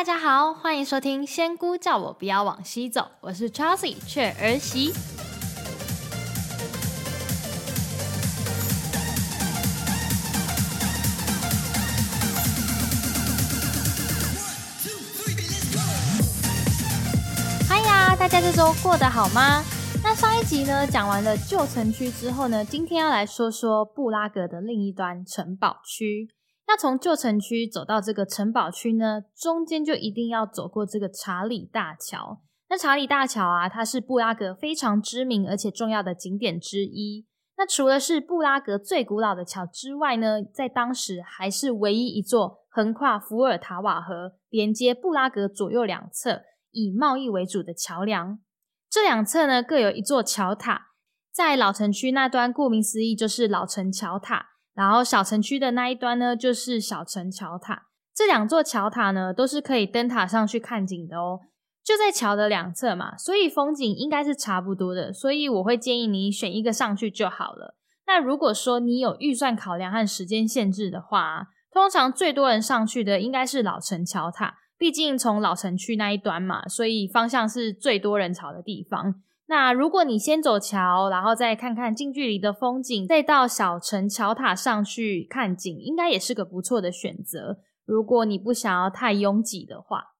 大家好，欢迎收听《仙姑叫我不要往西走》，我是 Chelsea 雀儿媳。嗨呀，大家这周过得好吗？那上一集呢讲完了旧城区之后呢，今天要来说说布拉格的另一端城堡区。那从旧城区走到这个城堡区呢，中间就一定要走过这个查理大桥。那查理大桥啊，它是布拉格非常知名而且重要的景点之一。那除了是布拉格最古老的桥之外呢，在当时还是唯一一座横跨伏尔塔瓦河，连接布拉格左右两侧以贸易为主的桥梁。这两侧呢各有一座桥塔，在老城区那端，顾名思义就是老城桥塔；然后小城区的那一端呢，就是小城桥塔。这两座桥塔呢，都是可以登塔上去看景的哦，就在桥的两侧嘛，所以风景应该是差不多的。所以我会建议你选一个上去就好了。那如果说你有预算考量和时间限制的话，通常最多人上去的应该是老城桥塔。毕竟从老城区那一端嘛，所以方向是最多人潮的地方。那如果你先走桥，然后再看看近距离的风景，再到小城桥塔上去看景，应该也是个不错的选择。如果你不想要太拥挤的话，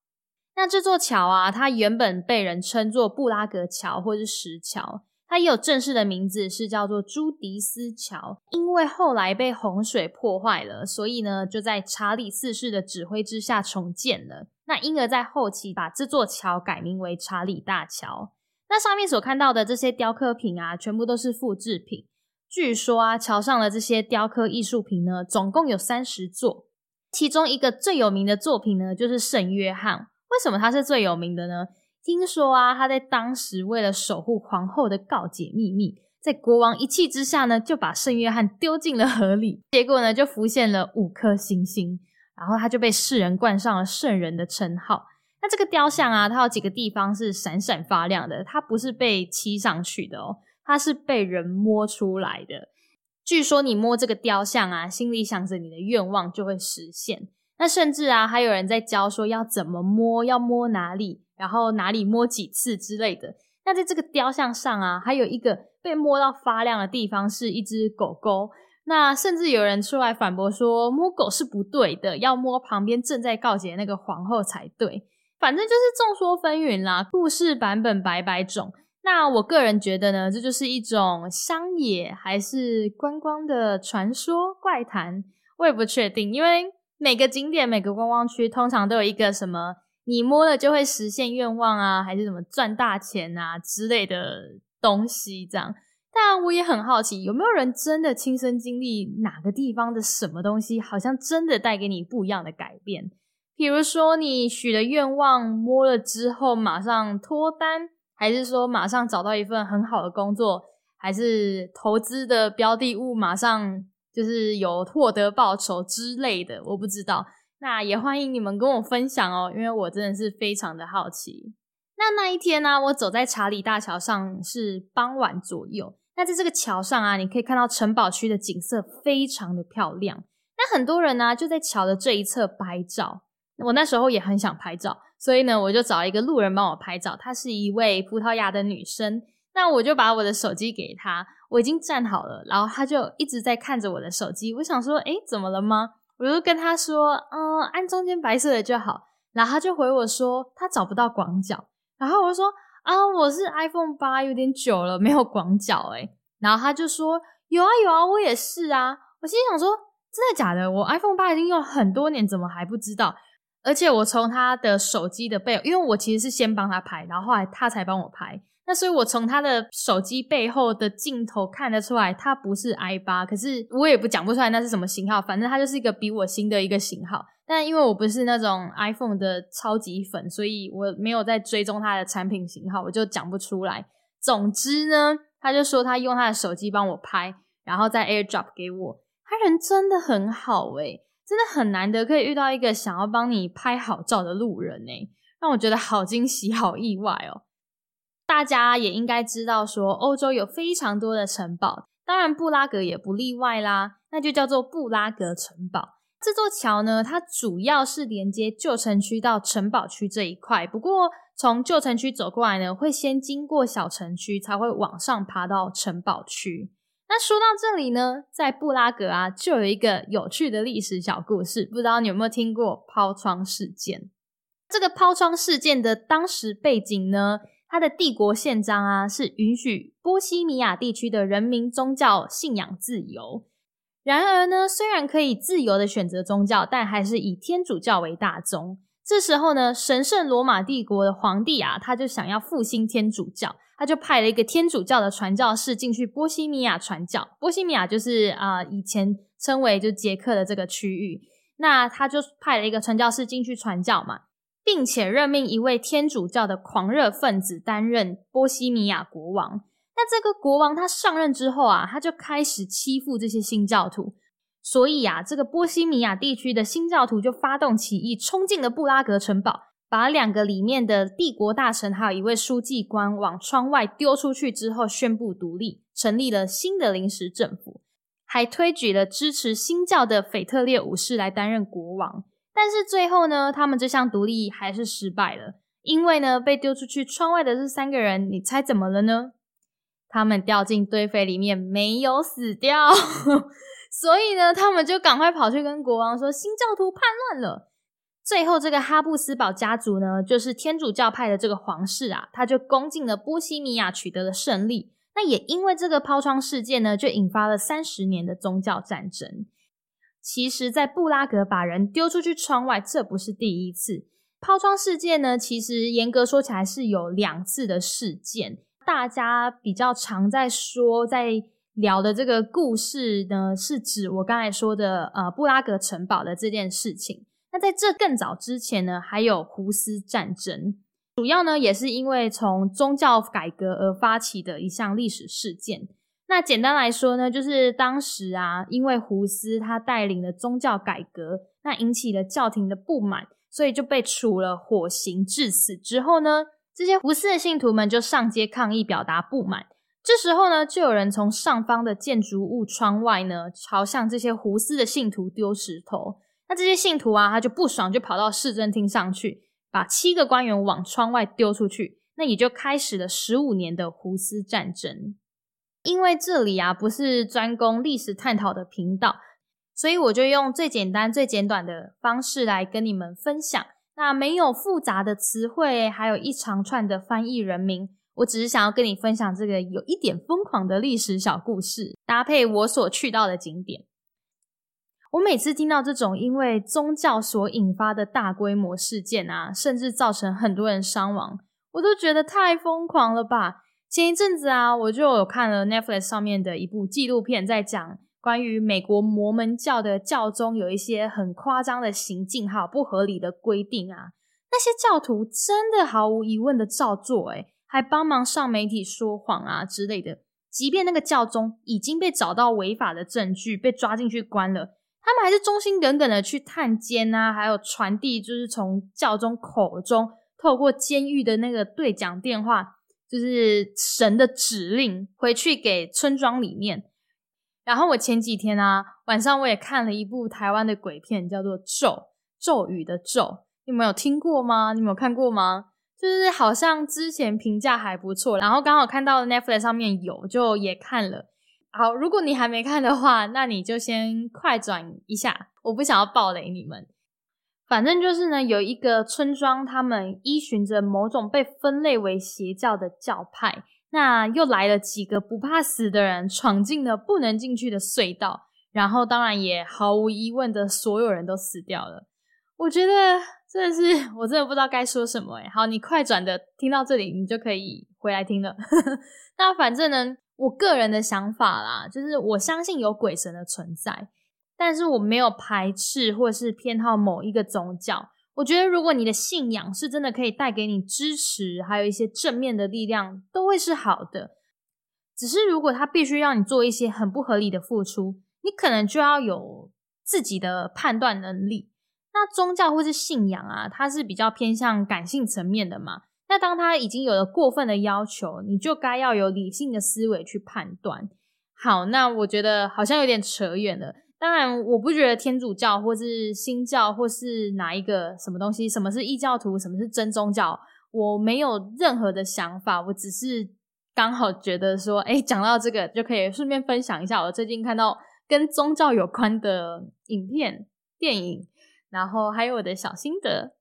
那这座桥啊，它原本被人称作布拉格桥或是石桥。它也有正式的名字，是叫做朱迪斯桥。因为后来被洪水破坏了，所以呢，就在查理四世的指挥之下重建了。那因而，在后期把这座桥改名为查理大桥。那上面所看到的这些雕刻品啊，全部都是复制品。据说啊，桥上的这些雕刻艺术品呢，总共有三十座。其中一个最有名的作品呢，就是圣约翰。为什么它是最有名的呢？听说啊，他在当时为了守护皇后的告解秘密，在国王一气之下呢，就把圣约翰丢进了河里，结果呢，就浮现了五颗星星，然后他就被世人冠上了圣人的称号。那这个雕像啊，它有几个地方是闪闪发亮的，它不是被漆上去的哦，它是被人摸出来的。据说你摸这个雕像啊，心里想着你的愿望就会实现。那甚至啊，还有人在教说要怎么摸，要摸哪里。然后哪里摸几次之类的。那在这个雕像上啊，还有一个被摸到发亮的地方，是一只狗狗。那甚至有人出来反驳说，摸狗是不对的，要摸旁边正在告解那个皇后才对。反正就是众说纷纭啦，故事版本百百种。那我个人觉得呢，这就是一种乡野还是观光的传说怪谈，我也不确定。因为每个景点、每个观光区通常都有一个什么。你摸了就会实现愿望啊，还是什么赚大钱啊之类的东西？这样，但我也很好奇，有没有人真的亲身经历哪个地方的什么东西，好像真的带给你不一样的改变？比如说，你许的愿望摸了之后马上脱单，还是说马上找到一份很好的工作，还是投资的标的物马上就是有获得报酬之类的？我不知道。那也欢迎你们跟我分享哦，因为我真的是非常的好奇。那那一天呢，我走在查理大桥上是傍晚左右。那在这个桥上啊，你可以看到城堡区的景色非常的漂亮。那很多人呢就在桥的这一侧拍照。我那时候也很想拍照，所以呢我就找一个路人帮我拍照。她是一位葡萄牙的女生。那我就把我的手机给她，我已经站好了，然后她就一直在看着我的手机。我想说，诶，怎么了吗？我就跟她说，嗯，按中间白色的就好。然后她就回我说，她找不到广角。然后我就说，啊，我是 iPhone 八，有点久了，没有广角诶然后她就说，有啊有啊，我也是啊。我心想说，真的假的？我 iPhone 八已经用很多年，怎么还不知道？而且我从他的手机的背，因为我其实是先帮他拍，然后后来他才帮我拍。那所以，我从他的手机背后的镜头看得出来，它不是 i 八，可是我也不讲不出来那是什么型号。反正它就是一个比我新的一个型号。但因为我不是那种 iPhone 的超级粉，所以我没有在追踪它的产品型号，我就讲不出来。总之呢，他就说他用他的手机帮我拍，然后再 AirDrop 给我。他人真的很好诶，真的很难得可以遇到一个想要帮你拍好照的路人呢，让我觉得好惊喜、好意外哦。大家也应该知道，说欧洲有非常多的城堡，当然布拉格也不例外啦。那就叫做布拉格城堡。这座桥呢，它主要是连接旧城区到城堡区这一块。不过，从旧城区走过来呢，会先经过小城区，才会往上爬到城堡区。那说到这里呢，在布拉格啊，就有一个有趣的历史小故事，不知道你有没有听过抛窗事件？这个抛窗事件的当时背景呢，它的帝国宪章啊，是允许波西米亚地区的人民宗教信仰自由。然而呢，虽然可以自由的选择宗教，但还是以天主教为大宗。这时候呢，神圣罗马帝国的皇帝啊，他就想要复兴天主教，他就派了一个天主教的传教士进去波西米亚传教。波西米亚就是啊，以前称为就捷克的这个区域。那他就派了一个传教士进去传教嘛，并且任命一位天主教的狂热分子担任波西米亚国王。那这个国王他上任之后啊，他就开始欺负这些新教徒，所以啊，这个波西米亚地区的新教徒就发动起义，冲进了布拉格城堡，把两个里面的帝国大臣还有一位书记官往窗外丢出去之后，宣布独立，成立了新的临时政府，还推举了支持新教的腓特烈武士来担任国王。但是最后呢，他们这项独立还是失败了，因为呢，被丢出去窗外的这三个人，你猜怎么了呢？他们掉进堆肥里面，没有死掉，所以呢，他们就赶快跑去跟国王说：“新教徒叛乱了。”最后，这个哈布斯堡家族呢，就是天主教派的这个皇室啊，他就攻进了波西米亚，取得了胜利。那也因为这个抛窗事件呢，就引发了三十年的宗教战争。其实，在布拉格把人丢出去窗外，这不是第一次抛窗事件呢。其实严格说起来，是有两次的事件。大家比较常在说、在聊的这个故事呢，是指我刚才说的呃布拉格城堡的这件事情。那在这更早之前呢，还有胡斯战争，主要呢也是因为从宗教改革而发起的一项历史事件。那简单来说呢，就是当时啊，因为胡斯他带领了宗教改革，那引起了教廷的不满，所以就被处了火刑致死。之后呢？这些胡斯的信徒们就上街抗议，表达不满。这时候呢，就有人从上方的建筑物窗外呢，朝向这些胡斯的信徒丢石头。那这些信徒啊，他就不爽，就跑到市政厅上去，把七个官员往窗外丢出去。那也就开始了十五年的胡斯战争。因为这里啊，不是专攻历史探讨的频道，所以我就用最简单、最简短的方式来跟你们分享。那没有复杂的词汇，还有一长串的翻译人名，我只是想要跟你分享这个有一点疯狂的历史小故事，搭配我所去到的景点。我每次听到这种因为宗教所引发的大规模事件啊，甚至造成很多人伤亡，我都觉得太疯狂了吧。前一阵子啊，我就有看了 Netflix 上面的一部纪录片，在讲。关于美国摩门教的教宗有一些很夸张的行径，还有不合理的规定啊，那些教徒真的毫无疑问的照做，诶还帮忙上媒体说谎啊之类的。即便那个教宗已经被找到违法的证据，被抓进去关了，他们还是忠心耿耿的去探监啊，还有传递，就是从教宗口中透过监狱的那个对讲电话，就是神的指令回去给村庄里面。然后我前几天啊，晚上我也看了一部台湾的鬼片，叫做《咒》，咒语的咒，你们有听过吗？你们有看过吗？就是好像之前评价还不错，然后刚好看到 Netflix 上面有，就也看了。好，如果你还没看的话，那你就先快转一下，我不想要暴雷你们。反正就是呢，有一个村庄，他们依循着某种被分类为邪教的教派。那又来了几个不怕死的人，闯进了不能进去的隧道，然后当然也毫无疑问的所有人都死掉了。我觉得真的是，我真的不知道该说什么哎。好，你快转的听到这里，你就可以回来听了。那反正呢，我个人的想法啦，就是我相信有鬼神的存在，但是我没有排斥或是偏好某一个宗教。我觉得，如果你的信仰是真的可以带给你支持，还有一些正面的力量，都会是好的。只是如果他必须让你做一些很不合理的付出，你可能就要有自己的判断能力。那宗教或是信仰啊，它是比较偏向感性层面的嘛。那当他已经有了过分的要求，你就该要有理性的思维去判断。好，那我觉得好像有点扯远了。当然，我不觉得天主教或是新教或是哪一个什么东西，什么是异教徒，什么是真宗教，我没有任何的想法。我只是刚好觉得说，哎，讲到这个就可以顺便分享一下我最近看到跟宗教有关的影片、电影，然后还有我的小心得。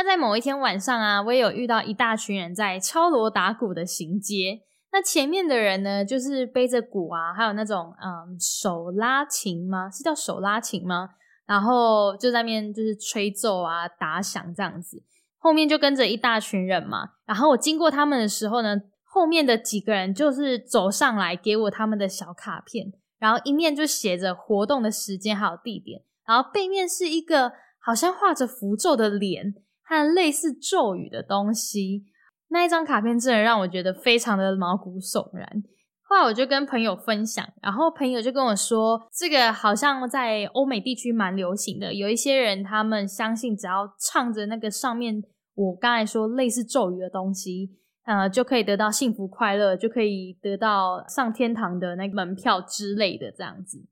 那在某一天晚上啊，我也有遇到一大群人在敲锣打鼓的行街。那前面的人呢，就是背着鼓啊，还有那种嗯手拉琴吗？是叫手拉琴吗？然后就在面就是吹奏啊、打响这样子。后面就跟着一大群人嘛。然后我经过他们的时候呢，后面的几个人就是走上来给我他们的小卡片，然后一面就写着活动的时间还有地点，然后背面是一个好像画着符咒的脸和类似咒语的东西。那一张卡片真的让我觉得非常的毛骨悚然。后来我就跟朋友分享，然后朋友就跟我说，这个好像在欧美地区蛮流行的。有一些人他们相信，只要唱着那个上面我刚才说类似咒语的东西，呃，就可以得到幸福快乐，就可以得到上天堂的那个门票之类的这样子。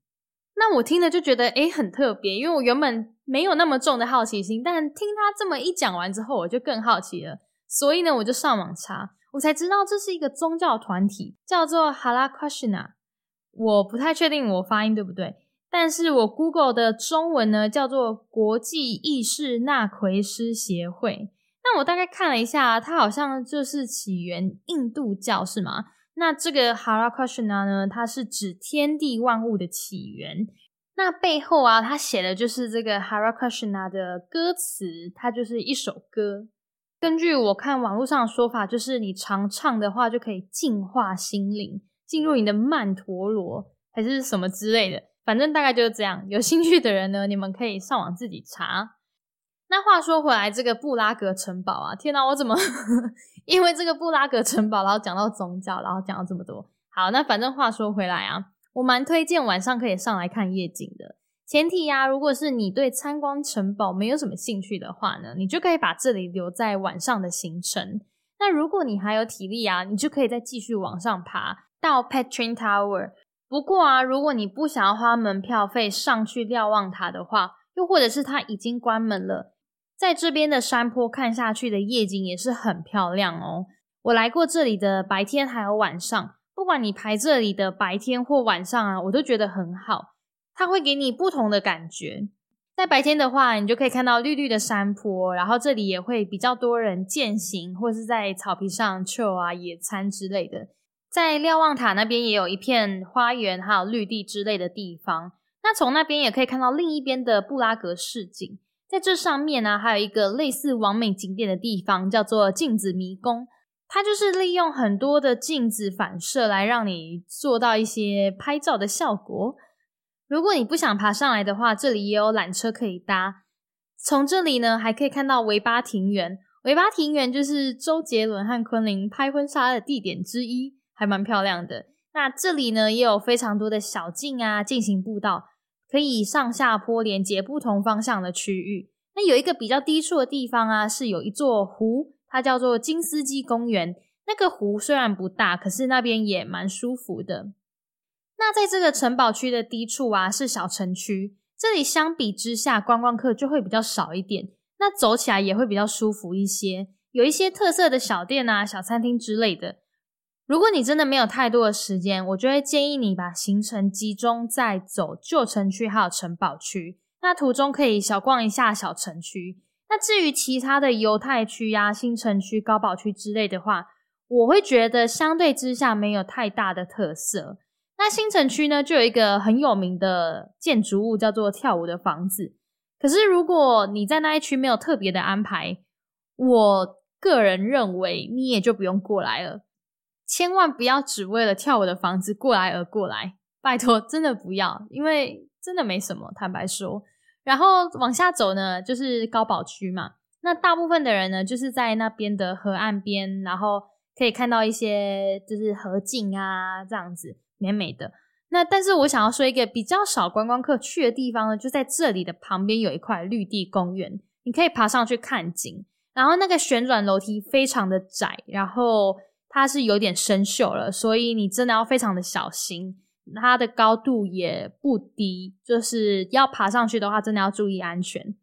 那我听了就觉得诶很特别，因为我原本没有那么重的好奇心，但听他这么一讲完之后，我就更好奇了。所以呢，我就上网查，我才知道这是一个宗教团体，叫做 Halakrishna。我不太确定我发音对不对，但是我 Google 的中文呢叫做国际意识纳奎师协会。那我大概看了一下，它好像就是起源印度教是吗？那这个 Halakrishna 呢，它是指天地万物的起源。那背后啊，它写的就是这个 Hara Krishna 的歌词，它就是一首歌。根据我看网络上的说法，就是你常唱的话就可以净化心灵，进入你的曼陀罗还是什么之类的，反正大概就是这样。有兴趣的人呢，你们可以上网自己查。那话说回来，这个布拉格城堡啊，天哪，我怎么 因为这个布拉格城堡，然后讲到宗教，然后讲到这么多？好，那反正话说回来啊，我蛮推荐晚上可以上来看夜景的。前提呀，如果是你对参观城堡没有什么兴趣的话呢，你就可以把这里留在晚上的行程。那如果你还有体力啊，你就可以再继续往上爬到 Petrin Tower。不过啊，如果你不想要花门票费上去瞭望塔的话，又或者是它已经关门了，在这边的山坡看下去的夜景也是很漂亮哦。我来过这里的白天还有晚上，不管你排这里的白天或晚上啊，我都觉得很好。它会给你不同的感觉。在白天的话，你就可以看到绿绿的山坡，然后这里也会比较多人践行，或是在草皮上 chill 啊、野餐之类的。在瞭望塔那边也有一片花园，还有绿地之类的地方。那从那边也可以看到另一边的布拉格市景。在这上面呢，还有一个类似完美景点的地方，叫做镜子迷宫。它就是利用很多的镜子反射来让你做到一些拍照的效果。如果你不想爬上来的话，这里也有缆车可以搭。从这里呢，还可以看到维巴庭园。维巴庭园就是周杰伦和昆凌拍婚纱的地点之一，还蛮漂亮的。那这里呢，也有非常多的小径啊，进行步道，可以上下坡连接不同方向的区域。那有一个比较低处的地方啊，是有一座湖，它叫做金斯基公园。那个湖虽然不大，可是那边也蛮舒服的。那在这个城堡区的低处啊，是小城区，这里相比之下观光客就会比较少一点，那走起来也会比较舒服一些，有一些特色的小店啊、小餐厅之类的。如果你真的没有太多的时间，我就会建议你把行程集中在走旧城区还有城堡区，那途中可以小逛一下小城区。那至于其他的犹太区呀、新城区、高堡区之类的话，我会觉得相对之下没有太大的特色。那新城区呢，就有一个很有名的建筑物，叫做跳舞的房子。可是如果你在那一区没有特别的安排，我个人认为你也就不用过来了。千万不要只为了跳舞的房子过来而过来，拜托，真的不要，因为真的没什么。坦白说，然后往下走呢，就是高保区嘛。那大部分的人呢，就是在那边的河岸边，然后可以看到一些就是河景啊，这样子。美美的那，但是我想要说一个比较少观光客去的地方呢，就在这里的旁边有一块绿地公园，你可以爬上去看景。然后那个旋转楼梯非常的窄，然后它是有点生锈了，所以你真的要非常的小心。它的高度也不低，就是要爬上去的话，真的要注意安全。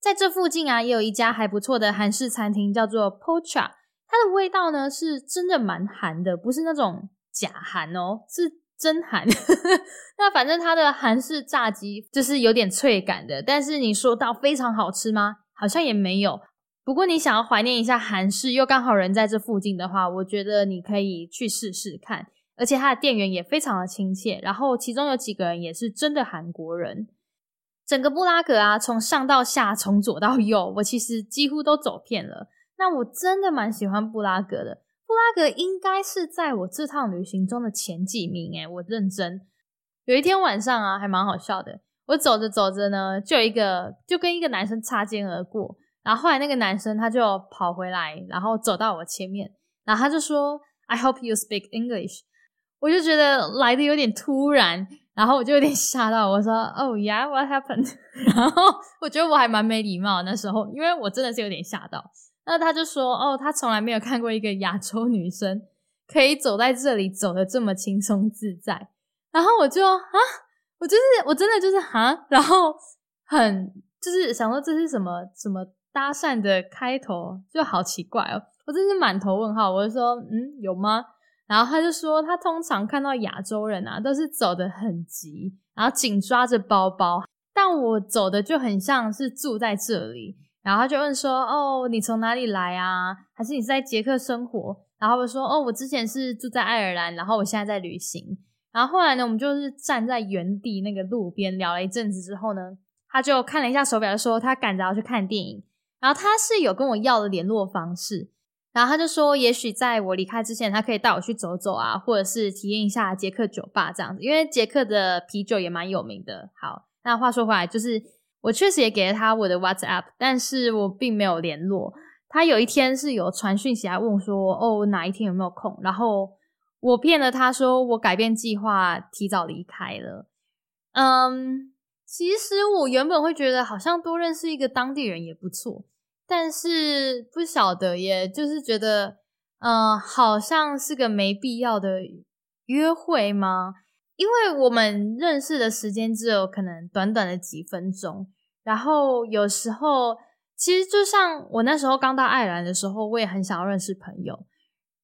在这附近啊，也有一家还不错的韩式餐厅，叫做 Pocha。它的味道呢，是真的蛮韩的，不是那种假韩哦，是真韩。那反正它的韩式炸鸡就是有点脆感的，但是你说到非常好吃吗？好像也没有。不过你想要怀念一下韩式，又刚好人在这附近的话，我觉得你可以去试试看。而且他的店员也非常的亲切，然后其中有几个人也是真的韩国人。整个布拉格啊，从上到下，从左到右，我其实几乎都走遍了。那我真的蛮喜欢布拉格的，布拉格应该是在我这趟旅行中的前几名诶，我认真。有一天晚上啊，还蛮好笑的。我走着走着呢，就有一个就跟一个男生擦肩而过，然后后来那个男生他就跑回来，然后走到我前面，然后他就说：“I hope you speak English。”我就觉得来的有点突然，然后我就有点吓到。我说：“Oh yeah, what happened？” 然后我觉得我还蛮没礼貌那时候，因为我真的是有点吓到。那他就说：“哦，他从来没有看过一个亚洲女生可以走在这里走的这么轻松自在。”然后我就啊，我就是我真的就是啊，然后很就是想说这是什么什么搭讪的开头，就好奇怪哦。我真是满头问号。我就说：“嗯，有吗？”然后他就说，他通常看到亚洲人啊，都是走得很急，然后紧抓着包包，但我走的就很像是住在这里。然后他就问说：“哦，你从哪里来啊？还是你在捷克生活？”然后我说：“哦，我之前是住在爱尔兰，然后我现在在旅行。”然后后来呢，我们就是站在原地那个路边聊了一阵子之后呢，他就看了一下手表，说他赶着要去看电影。然后他是有跟我要的联络方式。然后他就说，也许在我离开之前，他可以带我去走走啊，或者是体验一下捷克酒吧这样子，因为捷克的啤酒也蛮有名的。好，那话说回来，就是我确实也给了他我的 WhatsApp，但是我并没有联络他。有一天是有传讯息来问说，哦，哪一天有没有空？然后我骗了他说我改变计划，提早离开了。嗯，其实我原本会觉得好像多认识一个当地人也不错。但是不晓得，耶就是觉得，嗯，好像是个没必要的约会吗？因为我们认识的时间只有可能短短的几分钟，然后有时候其实就像我那时候刚到爱尔兰的时候，我也很想要认识朋友，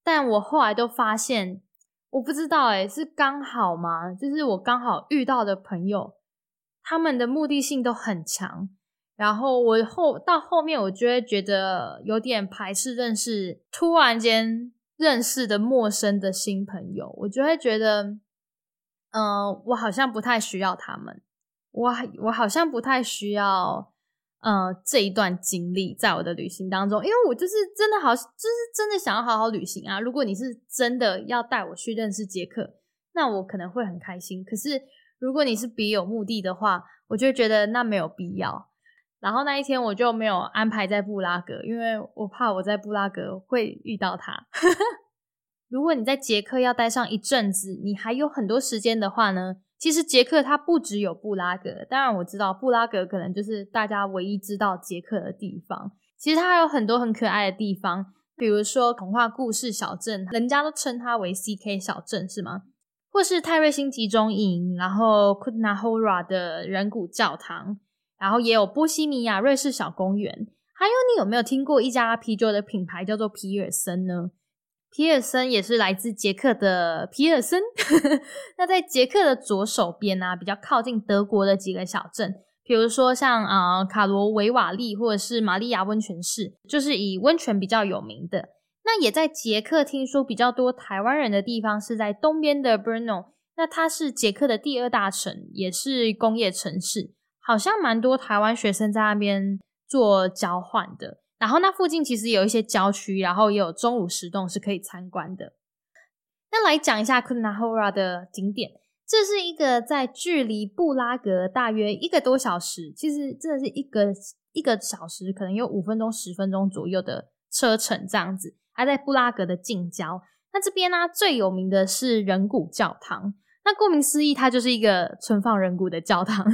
但我后来都发现，我不知道，诶是刚好吗？就是我刚好遇到的朋友，他们的目的性都很强。然后我后到后面，我就会觉得有点排斥认识突然间认识的陌生的新朋友，我就会觉得，嗯，我好像不太需要他们，我我好像不太需要，嗯，这一段经历在我的旅行当中，因为我就是真的好，就是真的想要好好旅行啊。如果你是真的要带我去认识杰克，那我可能会很开心。可是如果你是别有目的的话，我就觉得那没有必要。然后那一天我就没有安排在布拉格，因为我怕我在布拉格会遇到他。如果你在捷克要待上一阵子，你还有很多时间的话呢，其实捷克它不只有布拉格，当然我知道布拉格可能就是大家唯一知道捷克的地方。其实它还有很多很可爱的地方，比如说童话故事小镇，人家都称它为 CK 小镇，是吗？或是泰瑞星集中营，然后库纳霍拉的人骨教堂。然后也有波西米亚瑞士小公园，还有你有没有听过一家啤酒的品牌叫做皮尔森呢？皮尔森也是来自捷克的皮尔森。那在捷克的左手边呢，比较靠近德国的几个小镇，比如说像啊卡罗维瓦利或者是玛利亚温泉市，就是以温泉比较有名的。那也在捷克听说比较多台湾人的地方是在东边的 Brno，那它是捷克的第二大城，也是工业城市。好像蛮多台湾学生在那边做交换的，然后那附近其实有一些郊区，然后也有中午石洞是可以参观的。那来讲一下 Kunahora 的景点，这是一个在距离布拉格大约一个多小时，其实真的是一个一个小时，可能有五分钟、十分钟左右的车程这样子，还在布拉格的近郊。那这边呢，最有名的是人骨教堂。那顾名思义，它就是一个存放人骨的教堂。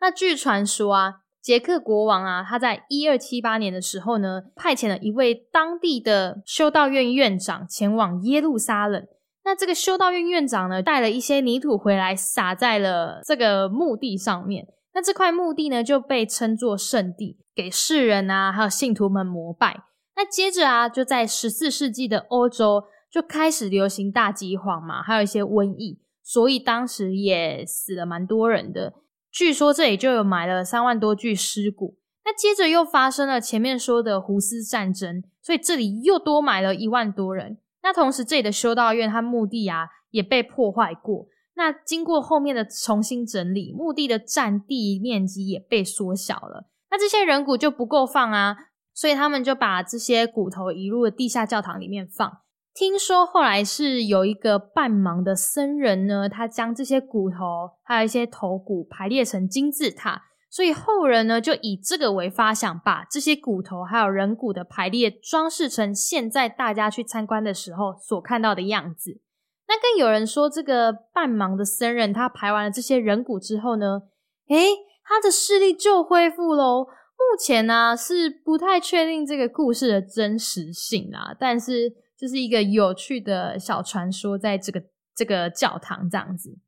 那据传说啊，捷克国王啊，他在一二七八年的时候呢，派遣了一位当地的修道院院长前往耶路撒冷。那这个修道院院长呢，带了一些泥土回来，撒在了这个墓地上面。那这块墓地呢，就被称作圣地，给世人啊，还有信徒们膜拜。那接着啊，就在十四世纪的欧洲就开始流行大饥荒嘛，还有一些瘟疫，所以当时也死了蛮多人的。据说这里就有埋了三万多具尸骨。那接着又发生了前面说的胡斯战争，所以这里又多埋了一万多人。那同时这里的修道院和墓地啊也被破坏过。那经过后面的重新整理，墓地的占地面积也被缩小了。那这些人骨就不够放啊，所以他们就把这些骨头移入了地下教堂里面放。听说后来是有一个半盲的僧人呢，他将这些骨头还有一些头骨排列成金字塔。所以后人呢，就以这个为发想，把这些骨头还有人骨的排列装饰成现在大家去参观的时候所看到的样子。那更有人说，这个半盲的僧人他排完了这些人骨之后呢，诶，他的视力就恢复喽。目前呢是不太确定这个故事的真实性啦，但是就是一个有趣的小传说，在这个这个教堂这样子。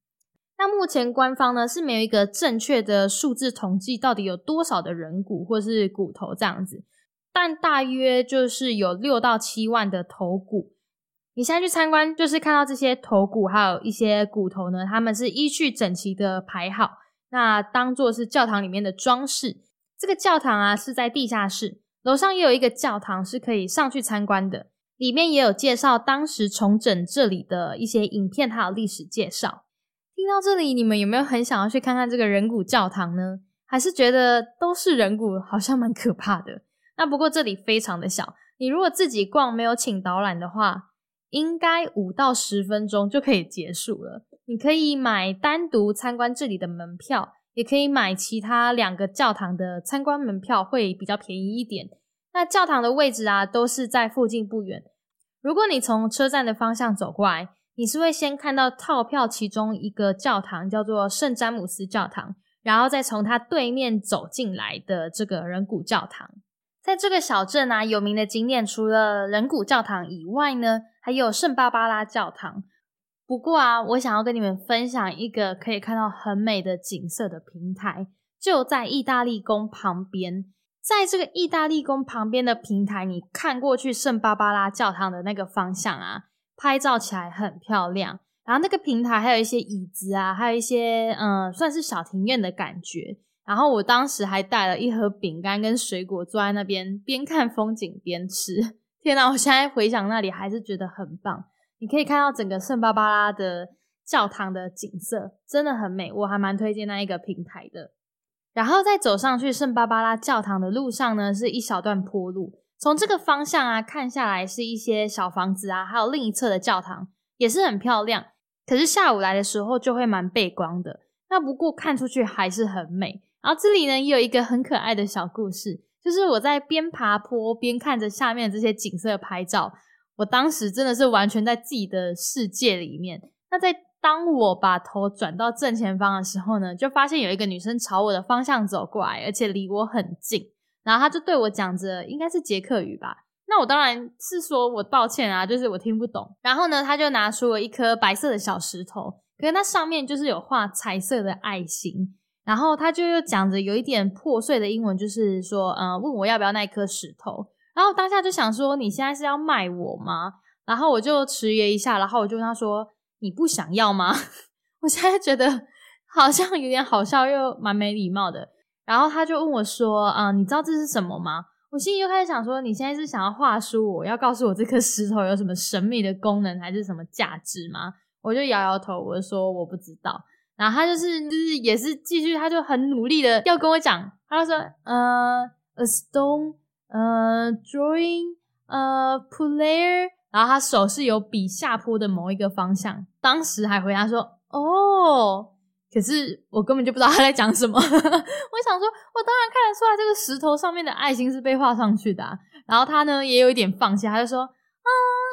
那目前官方呢是没有一个正确的数字统计，到底有多少的人骨或是骨头这样子，但大约就是有六到七万的头骨。你现在去参观，就是看到这些头骨，还有一些骨头呢，他们是依序整齐的排好，那当做是教堂里面的装饰。这个教堂啊是在地下室，楼上也有一个教堂是可以上去参观的，里面也有介绍当时重整这里的一些影片，还有历史介绍。听到这里，你们有没有很想要去看看这个人骨教堂呢？还是觉得都是人骨，好像蛮可怕的？那不过这里非常的小，你如果自己逛，没有请导览的话，应该五到十分钟就可以结束了。你可以买单独参观这里的门票，也可以买其他两个教堂的参观门票，会比较便宜一点。那教堂的位置啊，都是在附近不远。如果你从车站的方向走过来。你是会先看到套票其中一个教堂叫做圣詹姆斯教堂，然后再从它对面走进来的这个人骨教堂。在这个小镇啊，有名的景点除了人骨教堂以外呢，还有圣巴巴拉教堂。不过啊，我想要跟你们分享一个可以看到很美的景色的平台，就在意大利宫旁边。在这个意大利宫旁边的平台，你看过去圣巴巴拉教堂的那个方向啊。拍照起来很漂亮，然后那个平台还有一些椅子啊，还有一些嗯，算是小庭院的感觉。然后我当时还带了一盒饼干跟水果，坐在那边边看风景边吃。天哪，我现在回想那里还是觉得很棒。你可以看到整个圣巴巴拉的教堂的景色，真的很美。我还蛮推荐那一个平台的。然后再走上去圣巴巴拉教堂的路上呢，是一小段坡路。从这个方向啊看下来，是一些小房子啊，还有另一侧的教堂也是很漂亮。可是下午来的时候就会蛮背光的。那不过看出去还是很美。然后这里呢也有一个很可爱的小故事，就是我在边爬坡边看着下面这些景色拍照，我当时真的是完全在自己的世界里面。那在当我把头转到正前方的时候呢，就发现有一个女生朝我的方向走过来，而且离我很近。然后她就对我讲着，应该是捷克语吧。那我当然是说我抱歉啊，就是我听不懂。然后呢，他就拿出了一颗白色的小石头，可是那上面就是有画彩色的爱心。然后他就又讲着有一点破碎的英文，就是说，嗯，问我要不要那颗石头。然后当下就想说，你现在是要卖我吗？然后我就迟疑一下，然后我就跟他说，你不想要吗？我现在觉得好像有点好笑，又蛮没礼貌的。然后他就问我说：“啊，你知道这是什么吗？”我心里又开始想说：“你现在是想要画书，我要告诉我这颗石头有什么神秘的功能，还是什么价值吗？”我就摇摇头，我说：“我不知道。”然后他就是就是也是继续，他就很努力的要跟我讲。他就说：“呃，a stone，呃，drawing，呃，player。”然后他手是有比下坡的某一个方向。当时还回答说：“哦。”可是我根本就不知道他在讲什么。我想说，我当然看得出来这个石头上面的爱心是被画上去的。啊然后他呢也有一点放弃，他就说：“啊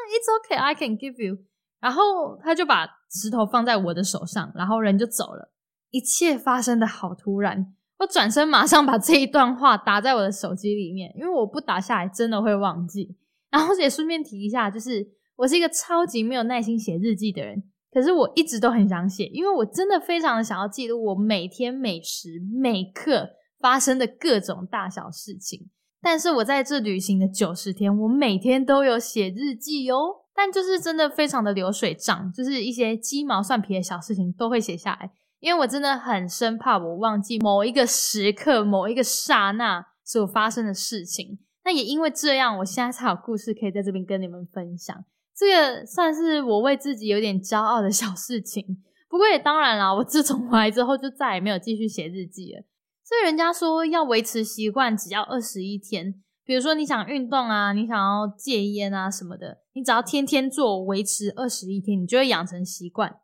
，It's okay, I can give you。”然后他就把石头放在我的手上，然后人就走了。一切发生的好突然，我转身马上把这一段话打在我的手机里面，因为我不打下来真的会忘记。然后也顺便提一下，就是我是一个超级没有耐心写日记的人，可是我一直都很想写，因为我真的非常的想要记录我每天每时每刻发生的各种大小事情。但是我在这旅行的九十天，我每天都有写日记哟，但就是真的非常的流水账，就是一些鸡毛蒜皮的小事情都会写下来，因为我真的很生怕我忘记某一个时刻、某一个刹那所发生的事情。那也因为这样，我现在才有故事可以在这边跟你们分享。这个算是我为自己有点骄傲的小事情，不过也当然啦，我自从回来之后就再也没有继续写日记了。所以人家说要维持习惯，只要二十一天。比如说你想运动啊，你想要戒烟啊什么的，你只要天天做，维持二十一天，你就会养成习惯。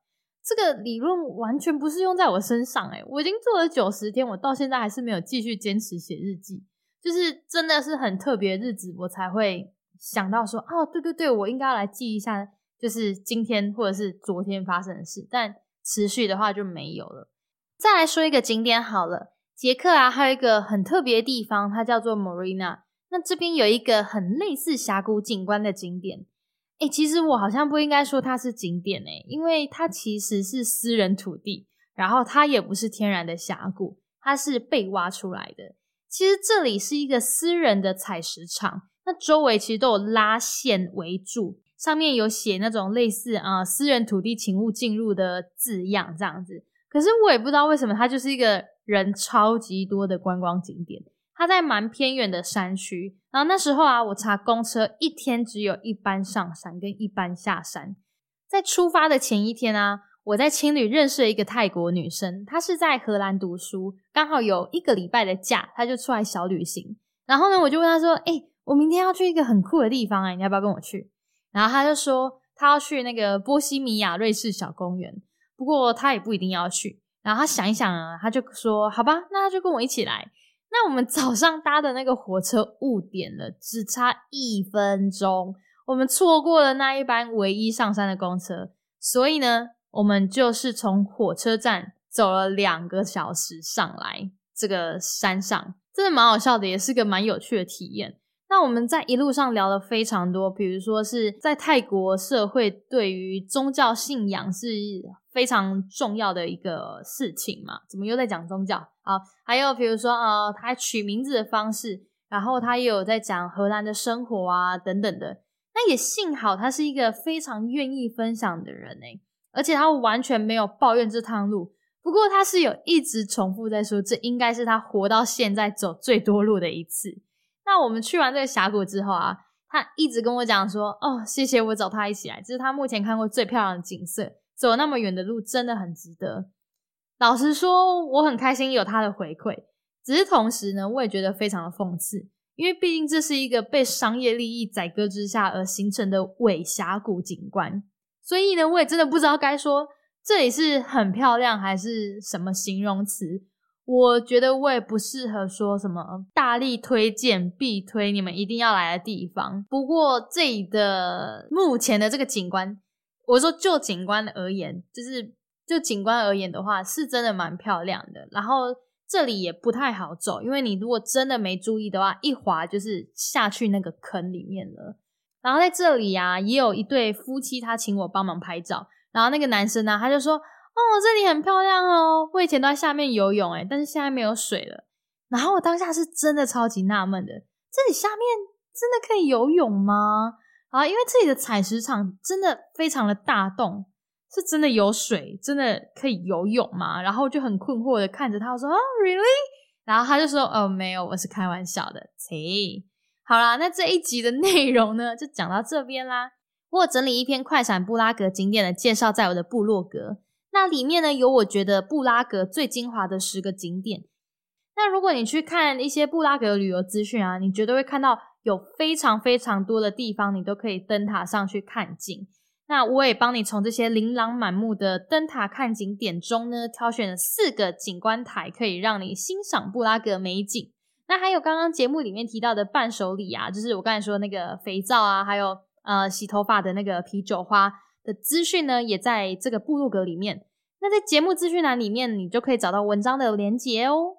这个理论完全不是用在我身上，诶我已经做了九十天，我到现在还是没有继续坚持写日记，就是真的是很特别日子，我才会。想到说哦，对对对，我应该要来记一下，就是今天或者是昨天发生的事。但持续的话就没有了。再来说一个景点好了，捷克啊，还有一个很特别的地方，它叫做 Marina。那这边有一个很类似峡谷景观的景点。哎，其实我好像不应该说它是景点哎，因为它其实是私人土地，然后它也不是天然的峡谷，它是被挖出来的。其实这里是一个私人的采石场。那周围其实都有拉线围住，上面有写那种类似啊私人土地请勿进入的字样这样子。可是我也不知道为什么，它就是一个人超级多的观光景点。它在蛮偏远的山区，然后那时候啊，我查公车一天只有一班上山跟一班下山。在出发的前一天啊，我在青旅认识了一个泰国女生，她是在荷兰读书，刚好有一个礼拜的假，她就出来小旅行。然后呢，我就问她说：“哎。”我明天要去一个很酷的地方哎，你要不要跟我去？然后他就说他要去那个波西米亚瑞士小公园，不过他也不一定要去。然后他想一想啊，他就说好吧，那他就跟我一起来。那我们早上搭的那个火车误点了，只差一分钟，我们错过了那一班唯一上山的公车，所以呢，我们就是从火车站走了两个小时上来这个山上，真的蛮好笑的，也是个蛮有趣的体验。那我们在一路上聊了非常多，比如说是在泰国社会对于宗教信仰是非常重要的一个事情嘛？怎么又在讲宗教？好，还有比如说呃，他取名字的方式，然后他也有在讲荷兰的生活啊等等的。那也幸好他是一个非常愿意分享的人哎，而且他完全没有抱怨这趟路。不过他是有一直重复在说，这应该是他活到现在走最多路的一次。那我们去完这个峡谷之后啊，他一直跟我讲说：“哦，谢谢我找他一起来，这是他目前看过最漂亮的景色。走那么远的路真的很值得。”老实说，我很开心有他的回馈，只是同时呢，我也觉得非常的讽刺，因为毕竟这是一个被商业利益宰割之下而形成的伪峡谷景观，所以呢，我也真的不知道该说这里是很漂亮还是什么形容词。我觉得我也不适合说什么大力推荐、必推你们一定要来的地方。不过这里的目前的这个景观，我说就景观而言，就是就景观而言的话，是真的蛮漂亮的。然后这里也不太好走，因为你如果真的没注意的话，一滑就是下去那个坑里面了。然后在这里啊，也有一对夫妻，他请我帮忙拍照。然后那个男生呢，他就说。哦，这里很漂亮哦！我以前都在下面游泳，诶但是现在没有水了。然后我当下是真的超级纳闷的，这里下面真的可以游泳吗？啊，因为这里的采石场真的非常的大洞，是真的有水，真的可以游泳吗？然后就很困惑的看着他，我说啊，really？然后他就说，哦，没有，我是开玩笑的。切，好啦，那这一集的内容呢，就讲到这边啦。我整理一篇快闪布拉格景点的介绍，在我的部落格。那里面呢有我觉得布拉格最精华的十个景点。那如果你去看一些布拉格旅游资讯啊，你绝对会看到有非常非常多的地方，你都可以登塔上去看景。那我也帮你从这些琳琅满目的灯塔看景点中呢，挑选了四个景观台，可以让你欣赏布拉格美景。那还有刚刚节目里面提到的伴手礼啊，就是我刚才说那个肥皂啊，还有呃洗头发的那个啤酒花。的资讯呢，也在这个部落格里面。那在节目资讯栏里面，你就可以找到文章的连结哦。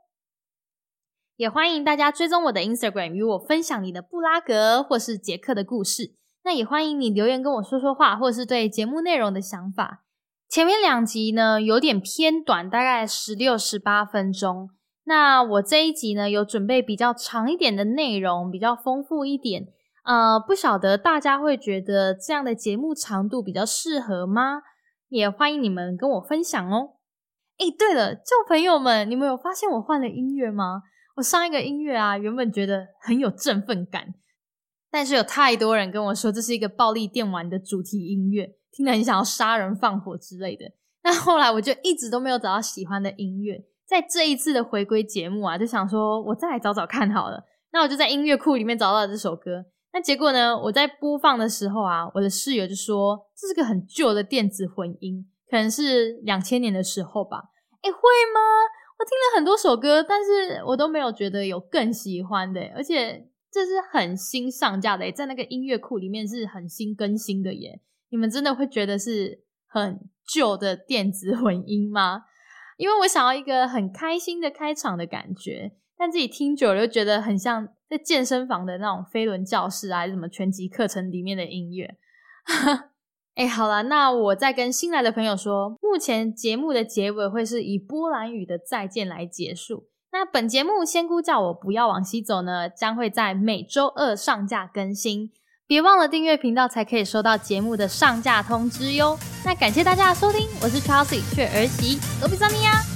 也欢迎大家追踪我的 Instagram，与我分享你的布拉格或是捷克的故事。那也欢迎你留言跟我说说话，或是对节目内容的想法。前面两集呢有点偏短，大概十六、十八分钟。那我这一集呢有准备比较长一点的内容，比较丰富一点。呃，不晓得大家会觉得这样的节目长度比较适合吗？也欢迎你们跟我分享哦。哎，对了，旧朋友们，你们有发现我换了音乐吗？我上一个音乐啊，原本觉得很有振奋感。但是有太多人跟我说这是一个暴力电玩的主题音乐，听得很想要杀人放火之类的。那后来我就一直都没有找到喜欢的音乐，在这一次的回归节目啊，就想说我再来找找看好了。那我就在音乐库里面找到了这首歌。那结果呢，我在播放的时候啊，我的室友就说这是个很旧的电子混音，可能是两千年的时候吧。哎，会吗？我听了很多首歌，但是我都没有觉得有更喜欢的，而且。这是很新上架的，在那个音乐库里面是很新更新的耶。你们真的会觉得是很旧的电子混音吗？因为我想要一个很开心的开场的感觉，但自己听久了又觉得很像在健身房的那种飞轮教室啊，还是什么拳击课程里面的音乐。哎，好了，那我再跟新来的朋友说，目前节目的结尾会是以波兰语的再见来结束。那本节目仙姑叫我不要往西走呢，将会在每周二上架更新，别忘了订阅频道才可以收到节目的上架通知哟。那感谢大家的收听，我是 Chelsea 雀儿媳，隔壁三米呀。